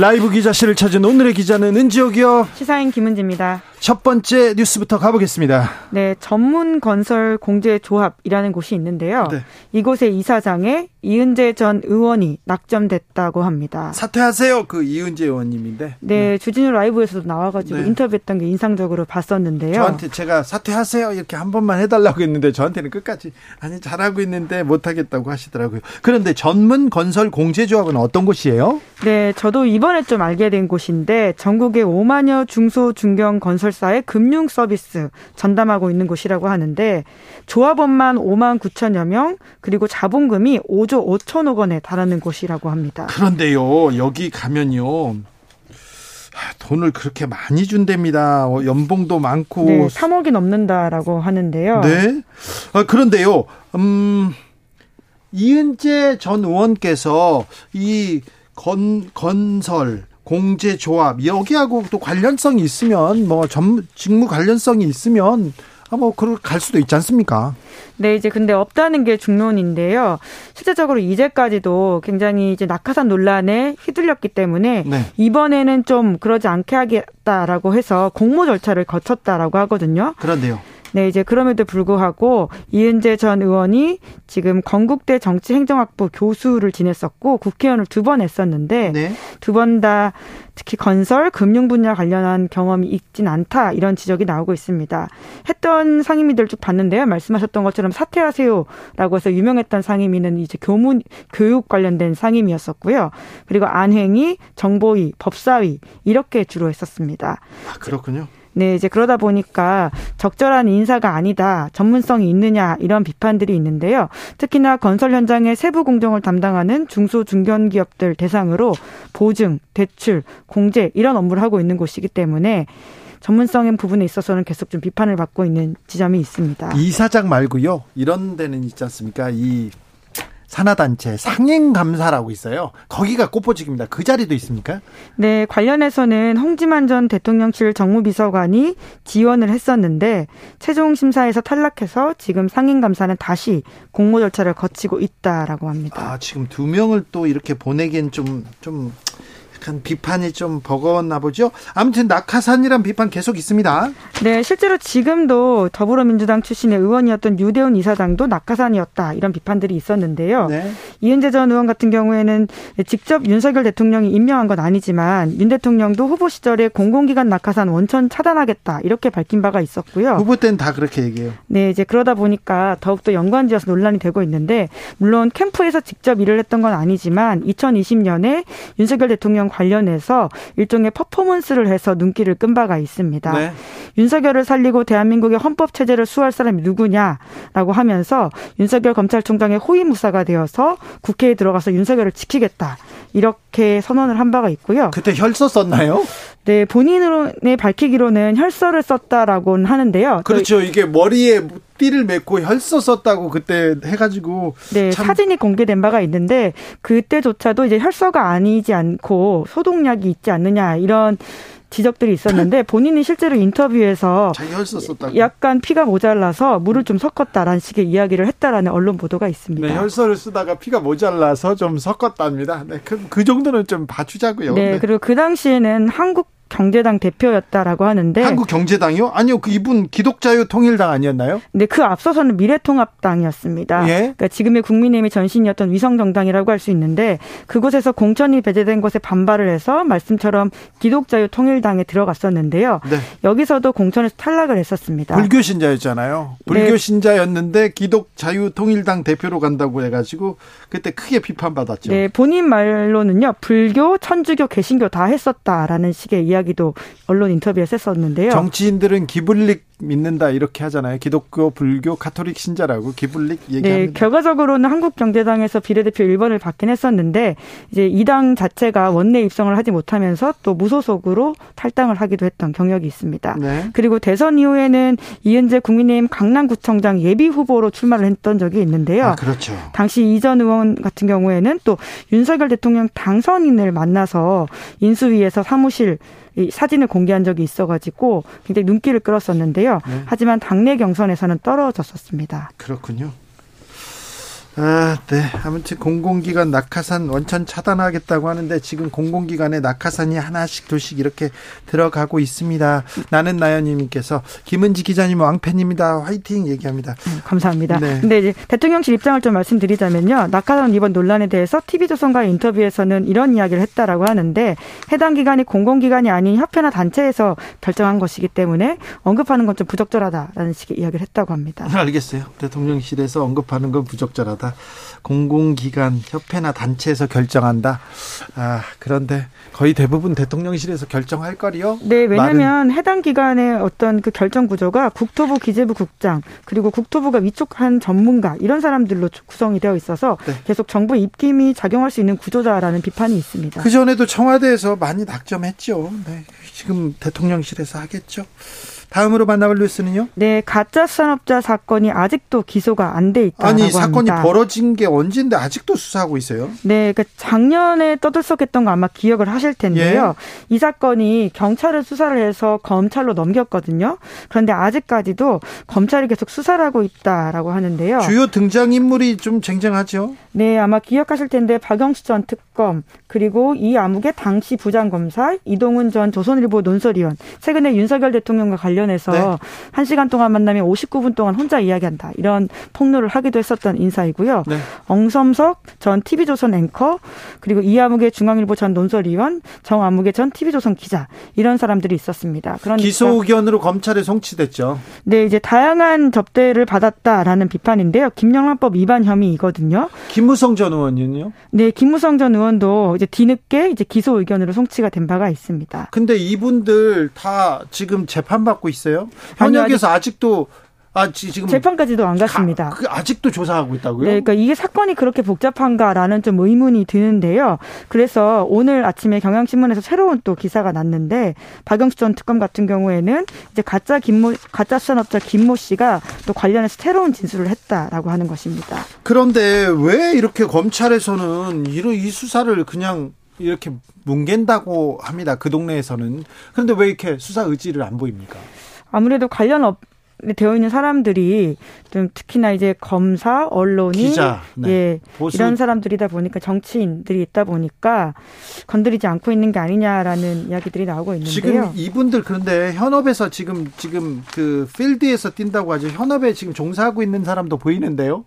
라이브 기자실을 찾은 오늘의 기자는 은지옥이요. 시사인 김은지입니다. 첫 번째 뉴스부터 가보겠습니다. 네, 전문 건설 공제 조합이라는 곳이 있는데요. 네. 이곳의 이사장에 이은재 전 의원이 낙점됐다고 합니다. 사퇴하세요. 그 이은재 의원님인데. 네, 네. 주진우 라이브에서도 나와가지고 네. 인터뷰했던 게 인상적으로 봤었는데요. 저한테 제가 사퇴하세요 이렇게 한 번만 해달라고 했는데 저한테는 끝까지 아니 잘하고 있는데 못하겠다고 하시더라고요. 그런데 전문 건설 공제 조합은 어떤 곳이에요? 네, 저도 이번에 좀 알게 된 곳인데 전국의 5만여 중소 중견 건설 건설사의 금융 서비스 전담하고 있는 곳이라고 하는데 조합원만 5만 9천여 명 그리고 자본금이 5조 5천억 원에 달하는 곳이라고 합니다. 그런데요 여기 가면요 돈을 그렇게 많이 준답니다. 어, 연봉도 많고 네, 3억이 넘는다라고 하는데요. 네. 아, 그런데요. 음 이은재 전 의원께서 이 건, 건설 공제조합 여기하고 또 관련성이 있으면 뭐 전, 직무 관련성이 있으면 아, 뭐, 그럴 갈 수도 있지 않습니까? 네, 이제 근데 없다는 게 중론인데요. 실제적으로 이제까지도 굉장히 이제 낙하산 논란에 휘둘렸기 때문에 네. 이번에는 좀 그러지 않게 하겠다라고 해서 공모 절차를 거쳤다라고 하거든요. 그런데요. 네, 이제 그럼에도 불구하고 이은재 전 의원이 지금 건국대 정치행정학부 교수를 지냈었고 국회의원을 두 번 했었는데 네. 두번 다 특히 건설, 금융 분야 관련한 경험이 있진 않다 이런 지적이 나오고 있습니다. 했던 상임위들 쭉 봤는데요. 말씀하셨던 것처럼 사퇴하세요라고 해서 유명했던 상임위는 이제 교문 교육 관련된 상임위였었고요. 그리고 안행위, 정보위, 법사위 이렇게 주로 했었습니다. 아, 그렇군요. 네, 이제 그러다 보니까 적절한 인사가 아니다, 전문성이 있느냐 이런 비판들이 있는데요. 특히나 건설 현장의 세부 공정을 담당하는 중소 중견 기업들 대상으로 보증, 대출, 공제 이런 업무를 하고 있는 곳이기 때문에 전문성의 부분에 있어서는 계속 좀 비판을 받고 있는 지점이 있습니다. 이사장 말고요. 이런 데는 있지 않습니까? 이 산하단체 상행감사라고 있어요. 거기가 꽃보직입니다. 그 자리도 있습니까? 네, 관련해서는 홍지만 전 대통령실 정무비서관이 지원을 했었는데 최종 심사에서 탈락해서 지금 상행감사는 다시 공모 절차를 거치고 있다라고 합니다. 아, 지금 두 명을 또 이렇게 보내기엔 좀, 좀 약간 비판이 좀 버거웠나 보죠. 아무튼 낙하산이란 비판 계속 있습니다. 네, 실제로 지금도 더불어민주당 출신의 의원이었던 유대훈 이사장도 낙하산이었다 이런 비판들이 있었는데요. 네. 이은재 전 의원 같은 경우에는 직접 윤석열 대통령이 임명한 건 아니지만 윤 대통령도 후보 시절에 공공기관 낙하산 원천 차단하겠다 이렇게 밝힌 바가 있었고요. 후보 때는 다 그렇게 얘기해요. 네, 이제 그러다 보니까 더욱더 연관지어서 논란이 되고 있는데 물론 캠프에서 직접 일을 했던 건 아니지만 2020년에 윤석열 대통령 관련해서 일종의 퍼포먼스를 해서 눈길을 끈 바가 있습니다. 네. 윤석열을 살리고 대한민국의 헌법 체제를 수호할 사람이 누구냐라고 하면서 윤석열 검찰총장의 호위무사가 되어서 국회에 들어가서 윤석열을 지키겠다. 이렇게 선언을 한 바가 있고요. 그때 혈서 썼나요? 네, 본인의 밝히기로는 혈서를 썼다라고는 하는데요. 그렇죠. 이게 머리에 띠를 맺고 혈서 썼다고 그때 해가지고. 네, 참... 사진이 공개된 바가 있는데 그때조차도 이제 혈서가 아니지 않고 소독약이 있지 않느냐 이런 지적들이 있었는데 본인이 실제로 인터뷰에서 약간 피가 모자라서 물을 좀 섞었다라는 식의 이야기를 했다라는 언론 보도가 있습니다. 네, 혈서를 쓰다가 피가 모자라서 좀 섞었답니다. 네, 그, 그 정도는 좀 봐주자고요. 네, 네. 그리고 그 당시에는 한국 경제당 대표였다라고 하는데 한국 경제당이요? 아니요, 그 이분 기독자유통일당 아니었나요? 네, 그 앞서서는 미래통합당이었습니다. 예? 그러니까 지금의 국민의힘의 전신이었던 위성정당이라고 할 수 있는데 그곳에서 공천이 배제된 것에 반발을 해서 말씀처럼 기독자유통일당에 들어갔었는데요. 네. 여기서도 공천에서 탈락을 했었습니다. 불교 신자였잖아요. 불교 네. 신자였는데 기독자유통일당 대표로 간다고 해가지고 그때 크게 비판받았죠. 네, 본인 말로는요, 불교, 천주교, 개신교 다 했었다라는 식의 이야기. 이야기도 언론 인터뷰에서 했었는데요. 정치인들은 기불릭 믿는다 이렇게 하잖아요. 기독교, 불교, 카톨릭 신자라고 기불릭 얘기합니다. 네, 결과적으로는 한국경제당에서 비례대표 1번을 받긴 했었는데 이제 이 당 자체가 원내 입성을 하지 못하면서 또 무소속으로 탈당을 하기도 했던 경력이 있습니다. 네. 그리고 대선 이후에는 이은재 국민의힘 강남구청장 예비 후보로 출마를 했던 적이 있는데요. 아, 그렇죠. 당시 이전 의원 같은 경우에는 또 윤석열 대통령 당선인을 만나서 인수위에서 사무실 이 사진을 공개한 적이 있어가지고 굉장히 눈길을 끌었었는데요. 네. 하지만 당내 경선에서는 떨어졌었습니다. 그렇군요. 아, 네. 아무튼 공공기관 낙하산 원천 차단하겠다고 하는데 지금 공공기관에 낙하산이 하나씩 둘씩 이렇게 들어가고 있습니다. 나는 나연님께서 김은지 기자님 왕팬입니다. 화이팅 얘기합니다. 음, 감사합니다. 네. 근데 이제 대통령실 입장을 좀 말씀드리자면요. 낙하산 이번 논란에 대해서 TV조선과의 인터뷰에서는 이런 이야기를 했다라고 하는데 해당 기관이 공공기관이 아닌 협회나 단체에서 결정한 것이기 때문에 언급하는 건 좀 부적절하다라는 식의 이야기를 했다고 합니다. 알겠어요. 대통령실에서 언급하는 건 부적절하다. 공공기관, 협회나 단체에서 결정한다. 아, 그런데 거의 대부분 대통령실에서 결정할 거리요? 네, 왜냐하면 해당 기관의 어떤 그 결정 구조가 국토부 기재부 국장 그리고 국토부가 위촉한 전문가 이런 사람들로 구성이 되어 있어서 네. 계속 정부 입김이 작용할 수 있는 구조다라는 비판이 있습니다. 그 전에도 청와대에서 많이 낙점했죠. 네, 지금 대통령실에서 하겠죠. 다음으로 만나볼 뉴스는요? 네, 가짜 산업자 사건이 아직도 기소가 안 돼 있다고 아니 사건이 합니다. 벌어진 게 언젠데 아직도 수사하고 있어요? 네, 그러니까 작년에 떠들썩했던 거 아마 기억을 하실 텐데요. 예? 이 사건이 경찰을 수사를 해서 검찰로 넘겼거든요. 그런데 아직까지도 검찰이 계속 수사를 하고 있다라고 하는데요. 주요 등장 인물이 좀 쟁쟁하죠? 네, 아마 기억하실 텐데 박영수 전 특검 그리고 이 암흑의 당시 부장검사 이동훈 전 조선일보 논설위원 최근에 윤석열 대통령과 관련 관련해서 네. 1시간 동안 만나면 59분 동안 혼자 이야기한다. 이런 폭로를 하기도 했었던 인사이고요. 네. 엉섬석 전 TV조선 앵커 그리고 이아무개 중앙일보 전 논설위원 정아무개 전 TV조선 기자 이런 사람들이 있었습니다. 그러니까 기소 의견으로 검찰에 송치됐죠. 네, 이제 다양한 접대를 받았다라는 비판인데요. 김영란법 위반 혐의이거든요. 김무성 전 의원은요? 네, 김무성 전 의원도 이제 뒤늦게 이제 기소 의견으로 송치가 된 바가 있습니다. 근데 이분들 다 지금 재판받고 있어요? 현역에서 아직... 도 아, 지금 재판까지도 안 갔습니다. 그 아직도 조사하고 있다고요? 네, 그러니까 이게 사건이 그렇게 복잡한가라는 좀 의문이 드는데요. 그래서 오늘 아침에 경향신문에서 새로운 또 기사가 났는데 박영수 전 특검 같은 경우에는 이제 가짜 김모 가짜 수산업자 김모 씨가 또 관련해서 새로운 진술을 했다라고 하는 것입니다. 그런데 왜 이렇게 검찰에서는 이런 이 수사를 그냥 이렇게 뭉갠다고 합니다. 그 동네에서는. 그런데 왜 이렇게 수사 의지를 안 보입니까? 아무래도 관련 업 되어 있는 사람들이 좀 특히나 이제 검사, 언론이 기자, 네. 예, 이런 사람들이다 보니까 정치인들이 있다 보니까 건드리지 않고 있는 게 아니냐라는 이야기들이 나오고 있는데요. 지금 이분들 그런데 현업에서 지금 지금 그 필드에서 뛴다고 하죠. 현업에 지금 종사하고 있는 사람도 보이는데요.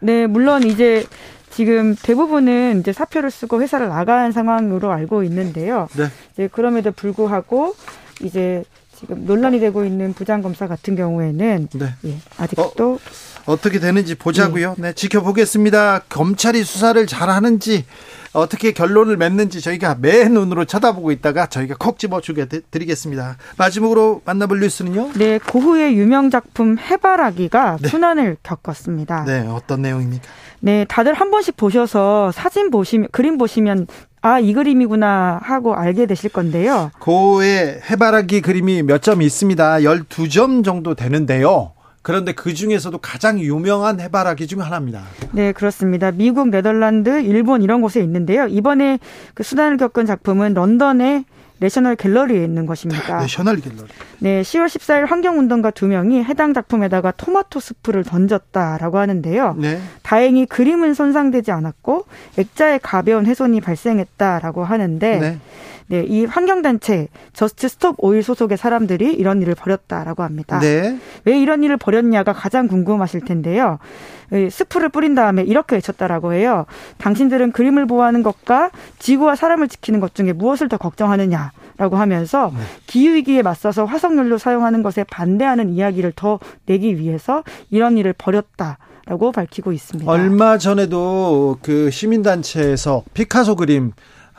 네, 물론 이제 지금 대부분은 이제 사표를 쓰고 회사를 나간 상황으로 알고 있는데요. 네. 이제 그럼에도 불구하고 이제 지금 논란이 되고 있는 부장검사 같은 경우에는 네. 예, 아직도 어, 떻게 되는지 보자고요. 네. 네, 지켜보겠습니다. 검찰이 수사를 잘하는지 어떻게 결론을 맺는지 저희가 매 눈으로 쳐다보고 있다가 저희가 콕 집어 주게 드리겠습니다. 마지막으로 만나볼 뉴스는요? 네, 고흐의 유명 작품 해바라기가 네. 순환을 겪었습니다. 네, 어떤 내용입니까? 네, 다들 한 번씩 보셔서 사진 보시면 그림 보시면 아, 이 그림이구나 하고 알게 되실 건데요. 고의 해바라기 그림이 몇 점 있습니다. 12점 정도 되는데요. 그런데 그 중에서도 가장 유명한 해바라기 중 하나입니다. 네, 그렇습니다. 미국, 네덜란드, 일본 이런 곳에 있는데요. 이번에 그 수단을 겪은 작품은 런던의 내셔널 갤러리에 있는 것입니다. 내셔널 갤러리. 네, 10월 14일 환경운동가 두 명이 해당 작품에다가 토마토 스프를 던졌다라고 하는데요. 네. 다행히 그림은 손상되지 않았고 액자의 가벼운 훼손이 발생했다라고 하는데 네. 네, 이 환경단체 저스트 스톱 오일 소속의 사람들이 이런 일을 벌였다라고 합니다. 네. 왜 이런 일을 벌였냐가 가장 궁금하실 텐데요. 스프를 뿌린 다음에 이렇게 외쳤다라고 해요. 당신들은 그림을 보호하는 것과 지구와 사람을 지키는 것 중에 무엇을 더 걱정하느냐? 라고 하면서 네. 기후위기에 맞서서 화석연료 사용하는 것에 반대하는 이야기를 더 내기 위해서 이런 일을 벌였다. 라고 밝히고 있습니다. 얼마 전에도 그 시민단체에서 피카소 그림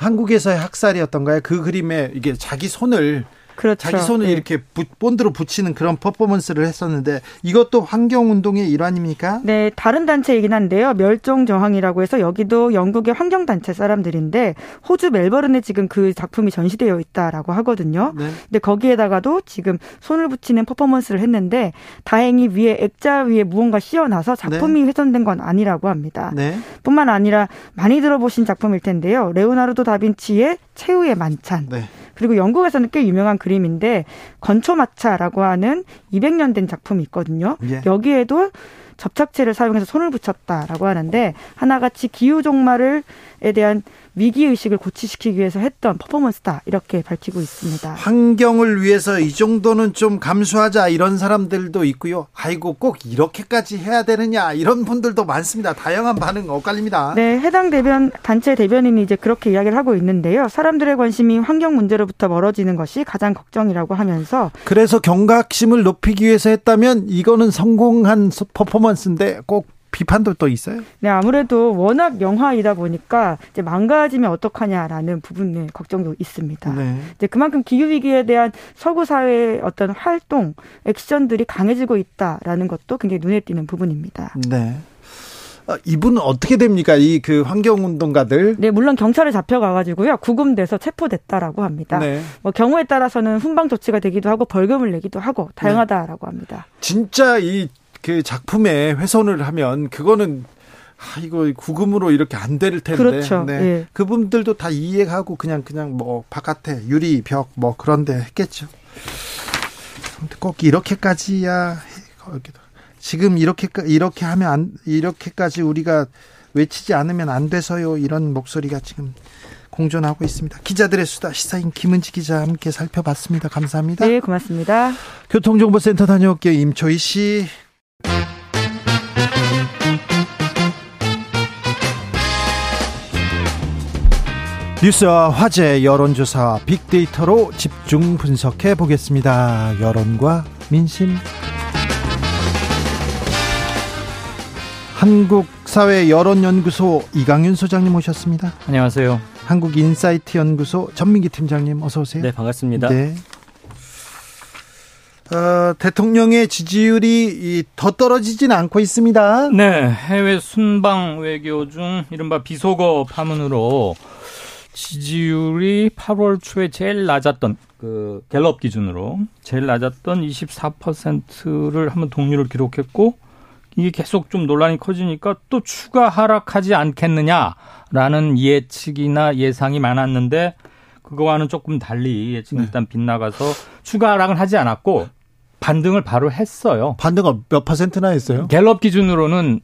한국에서의 학살이었던가요? 그 그림에 이게 자기 손을 그렇죠. 자기 손을 네. 이렇게 본드로 붙이는 그런 퍼포먼스를 했었는데 이것도 환경 운동의 일환입니까? 네, 다른 단체이긴 한데요. 멸종 저항이라고 해서 여기도 영국의 환경 단체 사람들인데 호주 멜버른에 지금 그 작품이 전시되어 있다라고 하거든요. 네. 근데 거기에다가도 지금 손을 붙이는 퍼포먼스를 했는데 다행히 위에 액자 위에 무언가 씌어나서 작품이 네. 훼손된 건 아니라고 합니다. 네. 뿐만 아니라 많이 들어보신 작품일 텐데요. 레오나르도 다빈치의 최후의 만찬. 네. 그리고 영국에서는 꽤 유명한 그림인데 건초마차라고 하는 200년 된 작품이 있거든요. 예. 여기에도 접착제를 사용해서 손을 붙였다라고 하는데 하나같이 기후 종말을에 대한 위기 의식을 고취시키기 위해서 했던 퍼포먼스다 이렇게 밝히고 있습니다. 환경을 위해서 이 정도는 좀 감수하자 이런 사람들도 있고요. 아이고 꼭 이렇게까지 해야 되느냐 이런 분들도 많습니다. 다양한 반응 엇갈립니다. 네, 해당 대변 단체 대변인이 이제 그렇게 이야기를 하고 있는데요. 사람들의 관심이 환경 문제로부터 멀어지는 것이 가장 걱정이라고 하면서 그래서 경각심을 높이기 위해서 했다면 이거는 성공한 퍼포먼스 인데 꼭 비판도 또 있어요? 네, 아무래도 워낙 영화이다 보니까 이제 망가지면 어떡하냐라는 부분에 걱정도 있습니다. 네. 이제 그만큼 기후 위기에 대한 서구 사회의 어떤 활동, 액션들이 강해지고 있다라는 것도 굉장히 눈에 띄는 부분입니다. 네. 아, 이분은 어떻게 됩니까? 이 그 환경운동가들? 네, 물론 경찰에 잡혀가가지고요. 구금돼서 체포됐다라고 합니다. 네. 뭐 경우에 따라서는 훈방 조치가 되기도 하고 벌금을 내기도 하고 다양하다라고 합니다. 진짜 이 그 작품에 훼손을 하면 그거는 아, 이거 구금으로 이렇게 안 될 텐데. 그렇죠. 네. 예. 그분들도 다 이해하고 그냥 그냥 뭐 바깥에 유리 벽 뭐 그런데 했겠죠. 꼭 이렇게까지야 지금 이렇게 이렇게 하면 안 이렇게까지 우리가 외치지 않으면 안 돼서요. 이런 목소리가 지금 공존하고 있습니다. 기자들의 수다 시사인 김은지 기자 함께 살펴봤습니다. 감사합니다. 네, 고맙습니다. 교통정보센터 다녀올게요. 임초희 씨. 뉴스와 화제, 여론조사, 빅데이터로 집중 분석해 보겠습니다. 여론과 민심. 한국사회 여론연구소 이강윤 소장님 오셨습니다. 안녕하세요. 한국인사이트 연구소 전민기 팀장님 어서 오세요. 네, 반갑습니다. 네. 어, 대통령의 지지율이 더 떨어지지는 않고 있습니다. 네, 해외 순방 외교 중 이른바 비속어 파문으로 지지율이 8월 초에 제일 낮았던 그 갤럽 기준으로 제일 낮았던 24%를 한번 동률을 기록했고 이게 계속 좀 논란이 커지니까 또 추가 하락하지 않겠느냐라는 예측이나 예상이 많았는데 그거와는 조금 달리 예측 네. 일단 빗나가서 추가 하락을 하지 않았고 반등을 바로 했어요. 반등을 몇 퍼센트나 했어요? 갤럽 기준으로는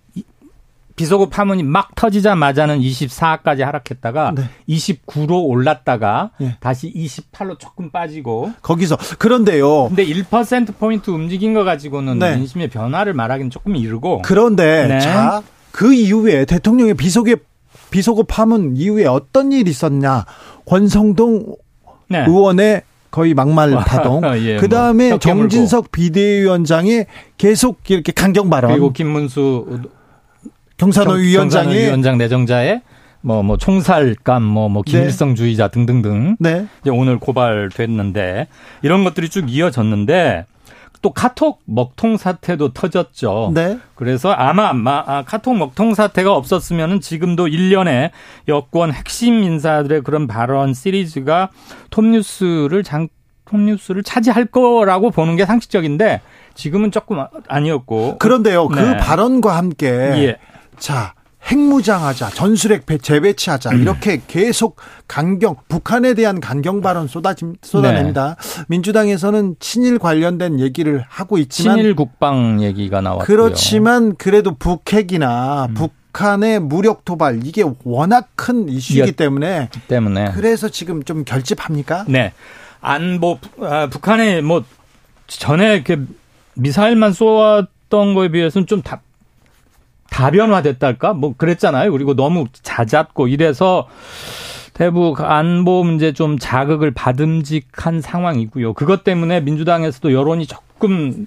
비속어 파문이 막 터지자마자는 24까지 하락했다가 네. 29로 올랐다가 네. 다시 28로 조금 빠지고 거기서 그런데요. 근데 1% 포인트 움직인 거 가지고는 네. 민심의 변화를 말하기는 조금 이르고 그런데 네. 자그 이후에 대통령의 비속어 비속어 파문 이후에 어떤 일이 있었냐? 권성동 네. 의원의 거의 막말 파동. 예, 그 다음에 뭐 정진석 비대위원장이 계속 이렇게 강경 발언. 그리고 김문수 경산호 위원장이 위원장 내정자의 뭐, 뭐, 총살감, 뭐, 뭐, 네. 김일성주의자 네. 등등등. 네. 이제 오늘 고발됐는데, 이런 것들이 쭉 이어졌는데, 또 카톡 먹통 사태도 터졌죠. 네. 그래서 아마, 아마 아, 카톡 먹통 사태가 없었으면은 지금도 1년에 여권 핵심 인사들의 그런 발언 시리즈가 톱뉴스를 장, 톱뉴스를 차지할 거라고 보는 게 상식적인데 지금은 조금 아니었고. 그런데요. 그 네. 발언과 함께 예. 자, 핵무장하자, 전술핵 재배치하자 음. 이렇게 계속 강경 북한에 대한 강경 발언 쏟아집 쏟아냅니다. 네. 민주당에서는 친일 관련된 얘기를 하고 있지만 친일 국방 얘기가 나왔고요. 그렇지만 그래도 북핵이나 음. 북한의 무력 도발 이게 워낙 큰 이슈이기 때문에 때문에 그래서 지금 좀 결집합니까? 네. 안보 아, 북한의 뭐 전에 이렇게 미사일만 쏘았던 거에 비해서는 좀 답, 다변화됐달까? 뭐 그랬잖아요. 그리고 너무 잦았고 이래서 대북 안보 문제 좀 자극을 받음직한 상황이고요. 그것 때문에 민주당에서도 여론이 조금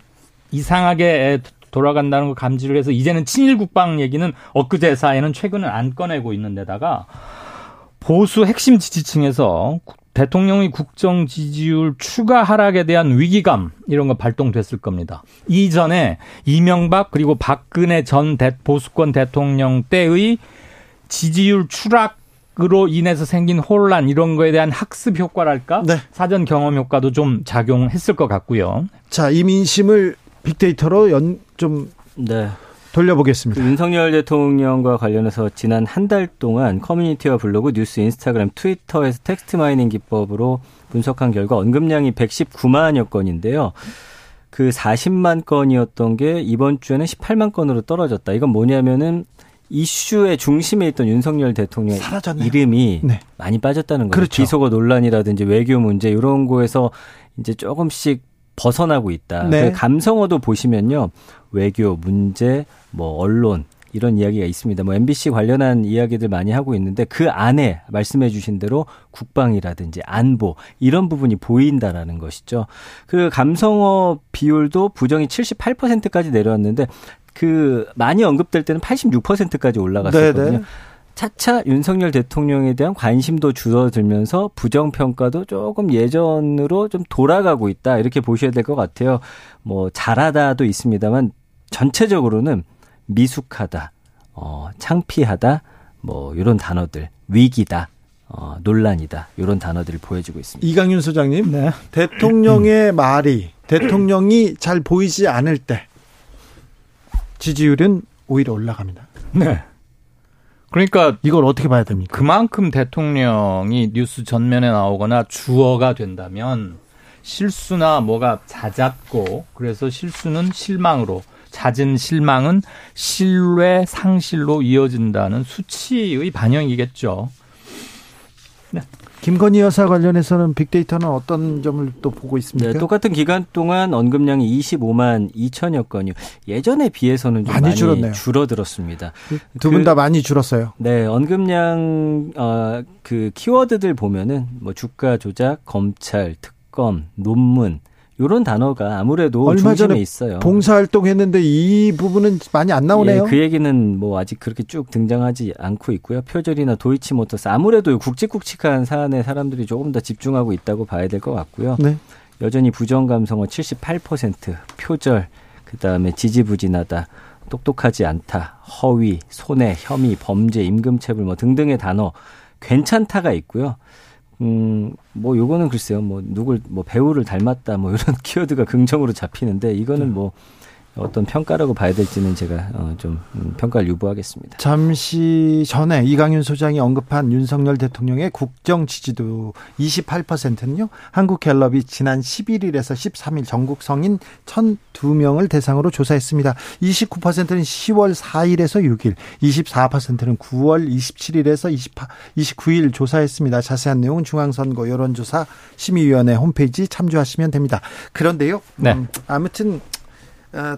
이상하게 돌아간다는 걸 감지를 해서 이제는 친일 국방 얘기는 엊그제 사이에는 최근은 안 꺼내고 있는 데다가 보수 핵심 지지층에서 대통령의 국정 지지율 추가 하락에 대한 위기감 이런 거 발동됐을 겁니다. 이전에 이명박 그리고 박근혜 전 보수권 대통령 때의 지지율 추락으로 인해서 생긴 혼란 이런 거에 대한 학습 효과랄까? 네. 사전 경험 효과도 좀 작용했을 것 같고요. 자, 이 민심을 빅데이터로 연좀 네. 돌려보겠습니다. 그 윤석열 대통령과 관련해서 지난 한 달 동안 커뮤니티와 블로그, 뉴스, 인스타그램, 트위터에서 text mining 기법으로 분석한 결과 언급량이 119만여 건인데요. 그 40만 건이었던 게 이번 주에는 18만 건으로 떨어졌다. 이건 뭐냐면은 이슈의 중심에 있던 윤석열 대통령 사라졌네요. 이름이 네. 많이 빠졌다는 거죠. 그렇죠. 비속어 논란이라든지 외교 문제 이런 거에서 이제 조금씩 벗어나고 있다. 네. 그 감성어도 보시면요. 외교, 문제, 뭐 언론 이런 이야기가 있습니다. 뭐 MBC 관련한 이야기들 많이 하고 있는데 그 안에 말씀해 주신 대로 국방이라든지 안보 이런 부분이 보인다라는 것이죠. 그 감성어 비율도 부정이 78%까지 내려왔는데 그 많이 언급될 때는 86%까지 올라갔었거든요. 네네. 차차 윤석열 대통령에 대한 관심도 줄어들면서 부정평가도 조금 예전으로 좀 돌아가고 있다. 이렇게 보셔야 될 것 같아요. 뭐, 잘하다도 있습니다만 전체적으로는 미숙하다, 어, 창피하다, 뭐, 이런 단어들, 위기다. 어, 논란이다. 이런 단어들을 보여주고 있습니다. 이강윤 소장님, 네. 대통령의 말이 대통령이 잘 보이지 않을 때 지지율은 오히려 올라갑니다. 네. 그러니까 이걸 어떻게 봐야 됩니까? 그만큼 대통령이 뉴스 전면에 나오거나 주어가 된다면 실수나 뭐가 잦았고 그래서 실수는 실망으로 잦은 실망은 신뢰 상실로 이어진다는 수치의 반영이겠죠. 네. 김건희 여사 관련해서는 빅데이터는 어떤 점을 또 보고 있습니까? 네, 똑같은 기간 동안 언급량이 25만 2천여 건이요. 예전에 비해서는 좀 많이, 많이 줄었네요. 줄어들었습니다. 두 분다 그, 많이 줄었어요. 네, 언급량 어, 그 키워드들 보면은 뭐 주가 조작, 검찰, 특검, 논문 이런 단어가 아무래도 얼마 전에 있어요. 봉사활동 했는데 이 부분은 많이 안 나오네요. 예, 그 얘기는 뭐 아직 그렇게 쭉 등장하지 않고 있고요. 표절이나 도이치모터스 아무래도 굵직굵직한 사안에 사람들이 조금 더 집중하고 있다고 봐야 될 것 같고요. 네. 여전히 부정 감성어 78%, 표절, 그다음에 지지부진하다, 똑똑하지 않다, 허위, 손해, 혐의, 범죄, 임금체불 뭐 등등의 단어 괜찮다가 있고요. 음, 뭐 요거는 글쎄요. 뭐 누굴 뭐 배우를 닮았다 뭐 이런 키워드가 긍정으로 잡히는데 이거는 뭐 어떤 평가라고 봐야 될지는 제가 어, 좀 음, 평가를 유보하겠습니다. 잠시 전에 이강윤 소장이 언급한 윤석열 대통령의 국정 지지도 28%는요. 한국갤럽이 지난 11일에서 13일 전국 성인 1,002명을 대상으로 조사했습니다. 29%는 10월 4일에서 6일, 24%는 9월 27일에서 28, 29일 조사했습니다. 자세한 내용은 중앙선거 여론조사 심의위원회 홈페이지 참조하시면 됩니다. 그런데요. 네. 음, 아무튼 어,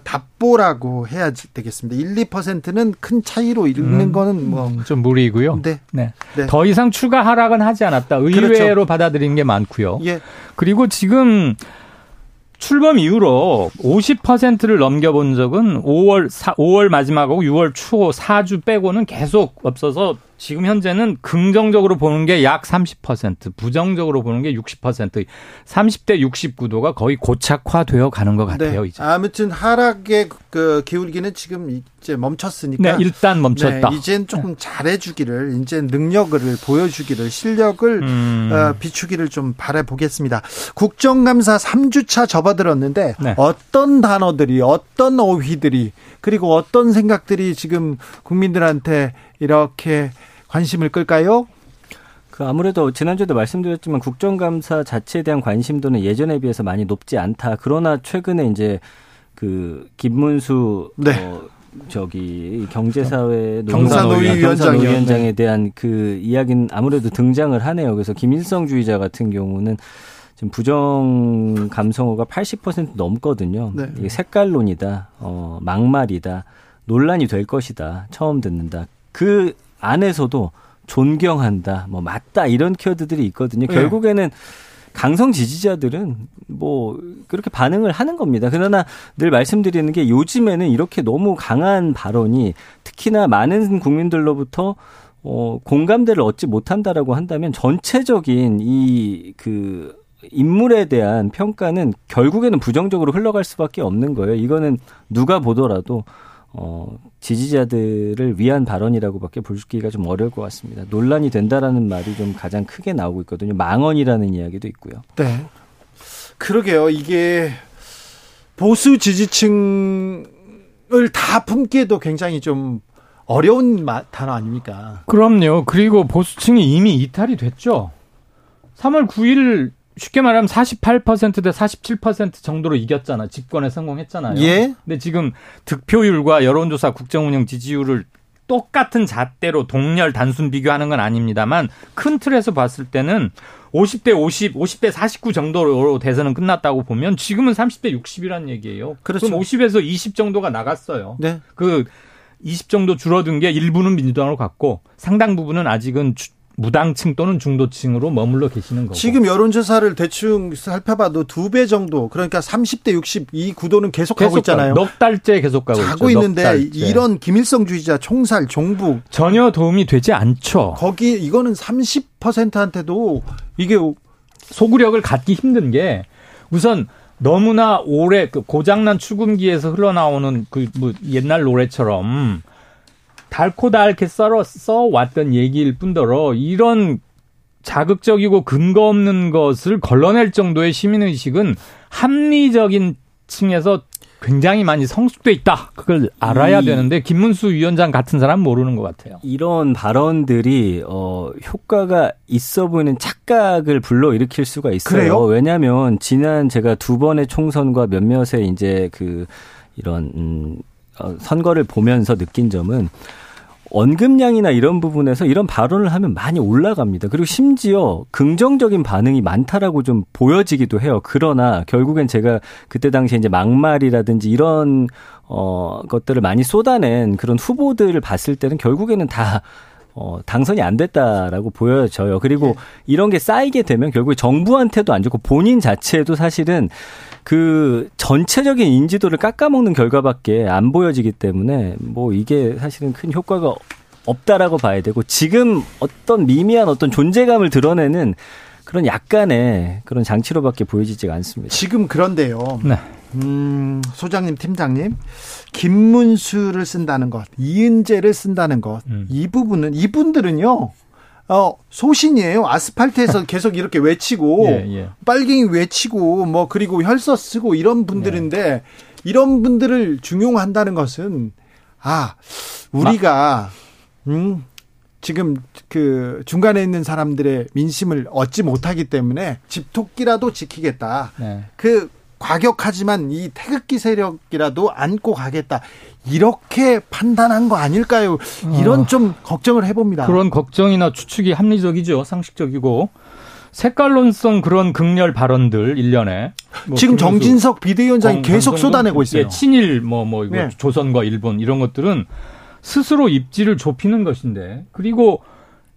답보라고 해야 되겠습니다. 1, 2%는 큰 차이로 읽는 음, 거는 뭐좀 음, 무리고요. 네. 네. 네. 더 이상 추가 하락은 하지 않았다. 의외로 그렇죠. 받아들인 게 많고요. 예. 그리고 지금 출범 이후로 50%를 넘겨본 적은 5월 4, 5월 마지막하고 6월 초 4주 빼고는 계속 없어서 지금 현재는 긍정적으로 보는 게 약 30%, 부정적으로 보는 게 60%, 30대 69도가 거의 고착화되어 가는 것 같아요. 네. 이제. 아무튼 하락의 그 기울기는 지금 이제 멈췄으니까. 네, 일단 멈췄다. 네, 이젠 조금 네. 잘해주기를, 이제 능력을 보여주기를, 실력을 음. 어, 비추기를 좀 바라보겠습니다. 국정감사 3주차 접어들었는데 네. 어떤 단어들이, 어떤 어휘들이, 그리고 어떤 생각들이 지금 국민들한테 이렇게 관심을 끌까요? 그 아무래도 지난주에도 말씀드렸지만 국정감사 자체에 대한 관심도는 예전에 비해서 많이 높지 않다. 그러나 최근에 이제 그 김문수 네. 어, 저기 경제사회 경사노위 위원장에 네. 대한 그 이야기는 아무래도 등장을 하네요. 그래서 김일성주의자 같은 경우는 지금 부정 감성어가 80% 넘거든요. 네. 이게 색깔론이다, 어, 막말이다, 논란이 될 것이다, 처음 듣는다. 그 안에서도 존경한다, 뭐 맞다 이런 키워드들이 있거든요. 네. 결국에는 강성 지지자들은 뭐 그렇게 반응을 하는 겁니다. 그러나 늘 말씀드리는 게 요즘에는 이렇게 너무 강한 발언이 특히나 많은 국민들로부터 어, 공감대를 얻지 못한다라고 한다면 전체적인 이그 인물에 대한 평가는 결국에는 부정적으로 흘러갈 수밖에 없는 거예요. 이거는 누가 보더라도 어, 지지자들을 위한 발언이라고밖에 볼기가 좀 어려울 것 같습니다. 논란이 된다라는 말이 좀 가장 크게 나오고 있거든요. 망언이라는 이야기도 있고요. 네. 그러게요. 이게 보수 지지층을 다 품기에도 굉장히 좀 어려운 단어 아닙니까? 그럼요. 그리고 보수층이 이미 이탈이 됐죠. 3월 9일 쉽게 말하면 48%대 47% 정도로 이겼잖아. 집권에 성공했잖아요. 예. 근데 지금 득표율과 여론조사 국정운영 지지율을 똑같은 잣대로 동렬 단순 비교하는 건 아닙니다만 큰 틀에서 봤을 때는 50대 50, 50대 49 정도로 대선은 끝났다고 보면 지금은 30대 60이란 얘기예요. 그렇죠. 그럼 50에서 20 정도가 나갔어요. 네. 그20 정도 줄어든 게 일부는 민주당으로 갔고 상당 부분은 아직은 무당층 또는 중도층으로 머물러 계시는 거고. 지금 여론조사를 대충 살펴봐도 두 배 정도 그러니까 30대 60 이 구도는 계속, 계속 가고 있잖아요. 넉 달째 계속 가고 가고 있죠. 있는데 이런 김일성주의자 총살 종북 전혀 도움이 되지 않죠. 거기 이거는 30%한테도 이게 소구력을 갖기 힘든 게 우선 너무나 오래 그 고장난 추금기에서 흘러나오는 그 뭐 옛날 노래처럼 달코 닳게 썰어 써왔던 얘기일 뿐더러 이런 자극적이고 근거 없는 것을 걸러낼 정도의 시민의식은 합리적인 층에서 굉장히 많이 성숙돼 있다. 그걸 알아야 되는데 김문수 위원장 같은 사람 모르는 것 같아요. 이런 발언들이 어 효과가 있어 보이는 착각을 불러 일으킬 수가 있어요. 그래요? 왜냐하면 지난 제가 두 번의 총선과 몇몇의 이제 그 이런 음 어, 선거를 보면서 느낀 점은 언급량이나 이런 부분에서 이런 발언을 하면 많이 올라갑니다. 그리고 심지어 긍정적인 반응이 많다라고 좀 보여지기도 해요. 그러나 결국엔 제가 그때 당시에 이제 막말이라든지 이런 어 것들을 많이 쏟아낸 그런 후보들을 봤을 때는 결국에는 다 어, 당선이 안 됐다라고 보여져요. 그리고 네. 이런 게 쌓이게 되면 결국에 정부한테도 안 좋고 본인 자체도 사실은 그 전체적인 인지도를 깎아먹는 결과밖에 안 보여지기 때문에 뭐 이게 사실은 큰 효과가 없다라고 봐야 되고 지금 어떤 미미한 어떤 존재감을 드러내는 그런 약간의 그런 장치로밖에 보여지지가 않습니다. 지금 그런데요. 네. 음, 소장님, 팀장님, 김문수를 쓴다는 것, 이은재를 쓴다는 것, 음. 이 부분은 이분들은요. 어, 소신이에요. 아스팔트에서 계속 이렇게 외치고, 예, 예. 빨갱이 외치고, 뭐, 그리고 혈서 쓰고 이런 분들인데, 네. 이런 분들을 중용한다는 것은, 아, 우리가, 음, 지금 그 중간에 있는 사람들의 민심을 얻지 못하기 때문에 집토끼라도 지키겠다. 네. 그 과격하지만 이 태극기 세력이라도 안고 가겠다. 이렇게 판단한 거 아닐까요? 이런 어, 좀 걱정을 해봅니다. 그런 걱정이나 추측이 합리적이죠. 상식적이고. 색깔론성 그런 극렬 발언들 일련에 뭐 지금 정진석 비대위원장이 계속 쏟아내고 있어요. 예, 친일 뭐뭐 뭐 이거 네. 조선과 일본 이런 것들은 스스로 입지를 좁히는 것인데 그리고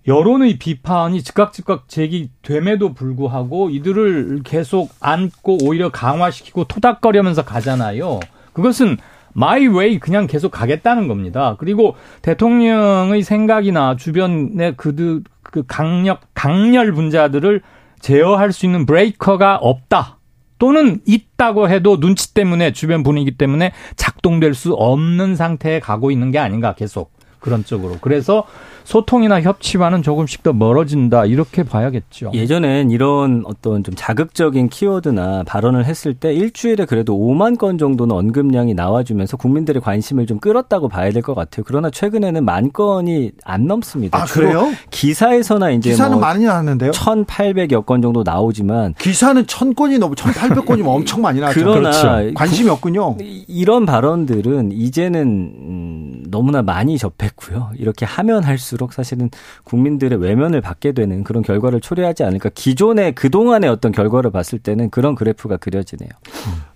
여론의 비판이 즉각 즉각 제기됨에도 불구하고 이들을 계속 안고 오히려 강화시키고 토닥거리면서 가잖아요. 그것은 my way 그냥 계속 가겠다는 겁니다. 그리고 대통령의 생각이나 주변의 그들 그 강력 강렬 분자들을 제어할 수 있는 브레이커가 없다. 또는 있다고 해도 눈치 때문에 주변 분위기 때문에 작동될 수 없는 상태에 가고 있는 게 아닌가 계속 그런 쪽으로. 그래서 소통이나 협치와는 조금씩 더 멀어진다 이렇게 봐야겠죠. 예전엔 이런 어떤 좀 자극적인 키워드나 발언을 했을 때 일주일에 그래도 5만 건 정도는 언급량이 나와주면서 국민들의 관심을 좀 끌었다고 봐야 될 것 같아요. 그러나 최근에는 만 건이 안 넘습니다. 아 그래요? 기사에서나 이제 기사는 뭐 많이 나왔는데요. 1,800여 건 정도 나오지만 기사는 1,000건이 넘어 1,800건이면 엄청 많이 나왔죠. 그러나 그렇죠. 관심이 없군요. 이런 발언들은 이제는 음, 너무나 많이 접했고요. 이렇게 하면 할수록 갈수록 사실은 국민들의 외면을 받게 되는 그런 결과를 초래하지 않을까. 기존의 그동안의 어떤 결과를 봤을 때는 그런 그래프가 그려지네요.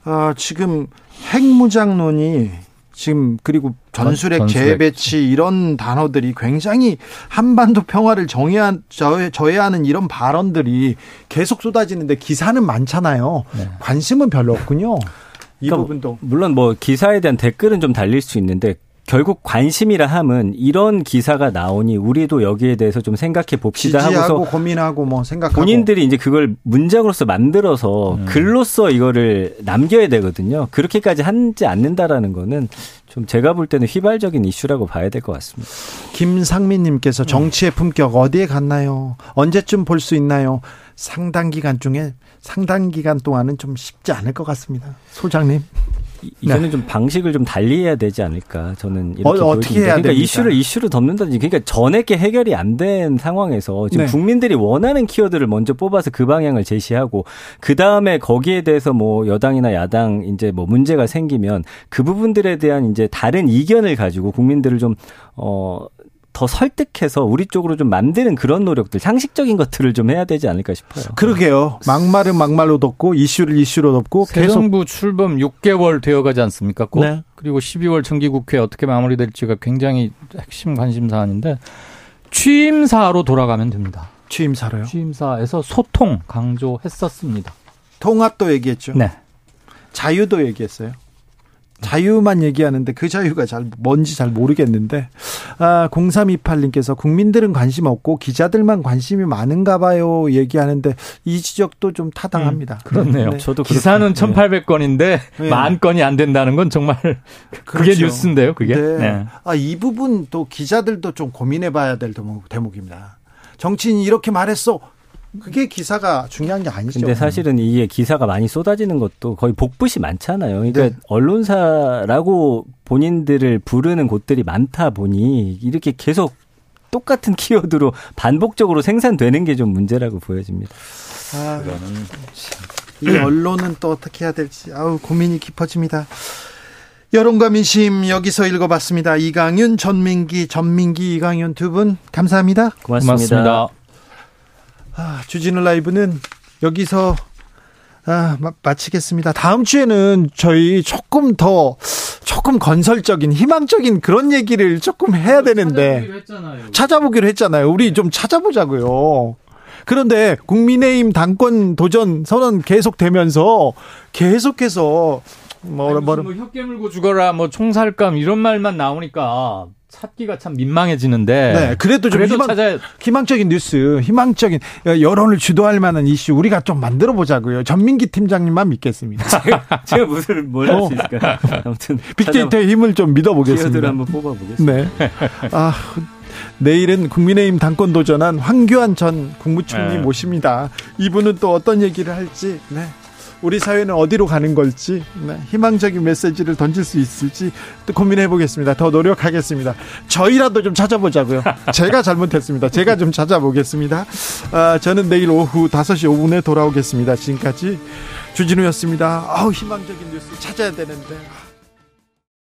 아, 지금 핵무장론이 지금 그리고 전술핵, 전술핵 재배치 이런 단어들이 굉장히 한반도 평화를 정해야 저해하는 이런 발언들이 계속 쏟아지는데 기사는 많잖아요. 네. 관심은 별로 없군요. 이 그러니까 부분도 물론 뭐 기사에 대한 댓글은 좀 달릴 수 있는데 결국 관심이라 함은 이런 기사가 나오니 우리도 여기에 대해서 좀 생각해 봅시다 하고서 고민하고 뭐 생각하고 본인들이 이제 그걸 문장으로서 만들어서 음. 글로써 이거를 남겨야 되거든요. 그렇게까지 하지 않는다라는 거는 좀 제가 볼 때는 휘발적인 이슈라고 봐야 될 것 같습니다. 김상민님께서 정치의 품격 어디에 갔나요? 언제쯤 볼 수 있나요? 상당 기간 중에 상당 기간 동안은 좀 쉽지 않을 것 같습니다. 소장님. 이거는 네. 좀 방식을 좀 달리해야 되지 않을까 저는 이렇게 어, 떻게 해야 그러니까 됩니까? 이슈를 이슈로 덮는다든지 그러니까 전액게 해결이 안 된 상황에서 지금 네. 국민들이 원하는 키워드를 먼저 뽑아서 그 방향을 제시하고 그 다음에 거기에 대해서 뭐 여당이나 야당 이제 뭐 문제가 생기면 그 부분들에 대한 이제 다른 이견을 가지고 국민들을 좀 어 더 설득해서 우리 쪽으로 좀 만드는 그런 노력들 상식적인 것들을 좀 해야 되지 않을까 싶어요. 그러게요. 막말은 막말로 덮고 이슈를 이슈로 덮고 새 계속 정부 출범 6개월 되어가지 않습니까? 꼭? 네. 그리고 12월 정기국회 어떻게 마무리될지가 굉장히 핵심 관심 사안인데 취임사로 돌아가면 됩니다. 취임사로요? 취임사에서 소통 강조했었습니다. 통합도 얘기했죠. 네. 자유도 얘기했어요. 자유만 얘기하는데 그 자유가 잘 뭔지 잘 모르겠는데 아 0328님께서 국민들은 관심 없고 기자들만 관심이 많은가 봐요 얘기하는데 이 지적도 좀 타당합니다. 음, 그렇네요. 네. 저도 기사는 1800건인데 네. 만 건이 안 된다는 건 정말 그게 그렇죠. 뉴스인데요, 그게. 네. 네. 아, 이 부분 또 기자들도 좀 고민해 봐야 될 대목, 대목입니다. 정치인이 이렇게 말했어. 그게 기사가 중요한 게 아니죠. 근데 사실은 이게 기사가 많이 쏟아지는 것도 거의 복붙이 많잖아요. 그러니까 네. 언론사라고 본인들을 부르는 곳들이 많다 보니 이렇게 계속 똑같은 키워드로 반복적으로 생산되는 게 좀 문제라고 보여집니다. 아, 이 언론은 또 어떻게 해야 될지 아우 고민이 깊어집니다. 여론과 민심 여기서 읽어봤습니다. 이강윤, 전민기, 전민기, 이강윤 두 분 감사합니다. 고맙습니다. 고맙습니다. 아, 주진우 라이브는 여기서 아, 마치겠습니다. 다음 주에는 저희 조금 더 조금 건설적인 희망적인 그런 얘기를 조금 해야 되는데 찾아보기로, 찾아보기로 했잖아요. 우리 좀 찾아보자고요. 그런데 국민의힘 당권 도전 선언 계속되면서 계속해서 뭐, 뭐, 뭐 혀 깨물고 죽어라 뭐 총살감 이런 말만 나오니까 찾기가 참 민망해지는데. 네, 그래도 좀 그래도 희망, 찾아 희망적인 뉴스, 희망적인 여론을 주도할 만한 이슈 우리가 좀 만들어 보자고요. 전민기 팀장님만 믿겠습니다. 제가, 제가 무슨 뭘 할 수 있을까요? 아무튼 빅데이터의 힘을 좀 믿어보겠습니다. 한번 뽑아보겠습니다. 네. 아. 내일은 국민의힘 당권 도전한 황교안 전 국무총리 네. 모십니다. 이분은 또 어떤 얘기를 할지 네. 우리 사회는 어디로 가는 걸지 네, 희망적인 메시지를 던질 수 있을지 또 고민해 보겠습니다. 더 노력하겠습니다. 저희라도 좀 찾아보자고요. 제가 잘못했습니다. 제가 좀 찾아보겠습니다. 아, 저는 내일 오후 5시 5분에 돌아오겠습니다. 지금까지 주진우였습니다. 아우 희망적인 뉴스 찾아야 되는데.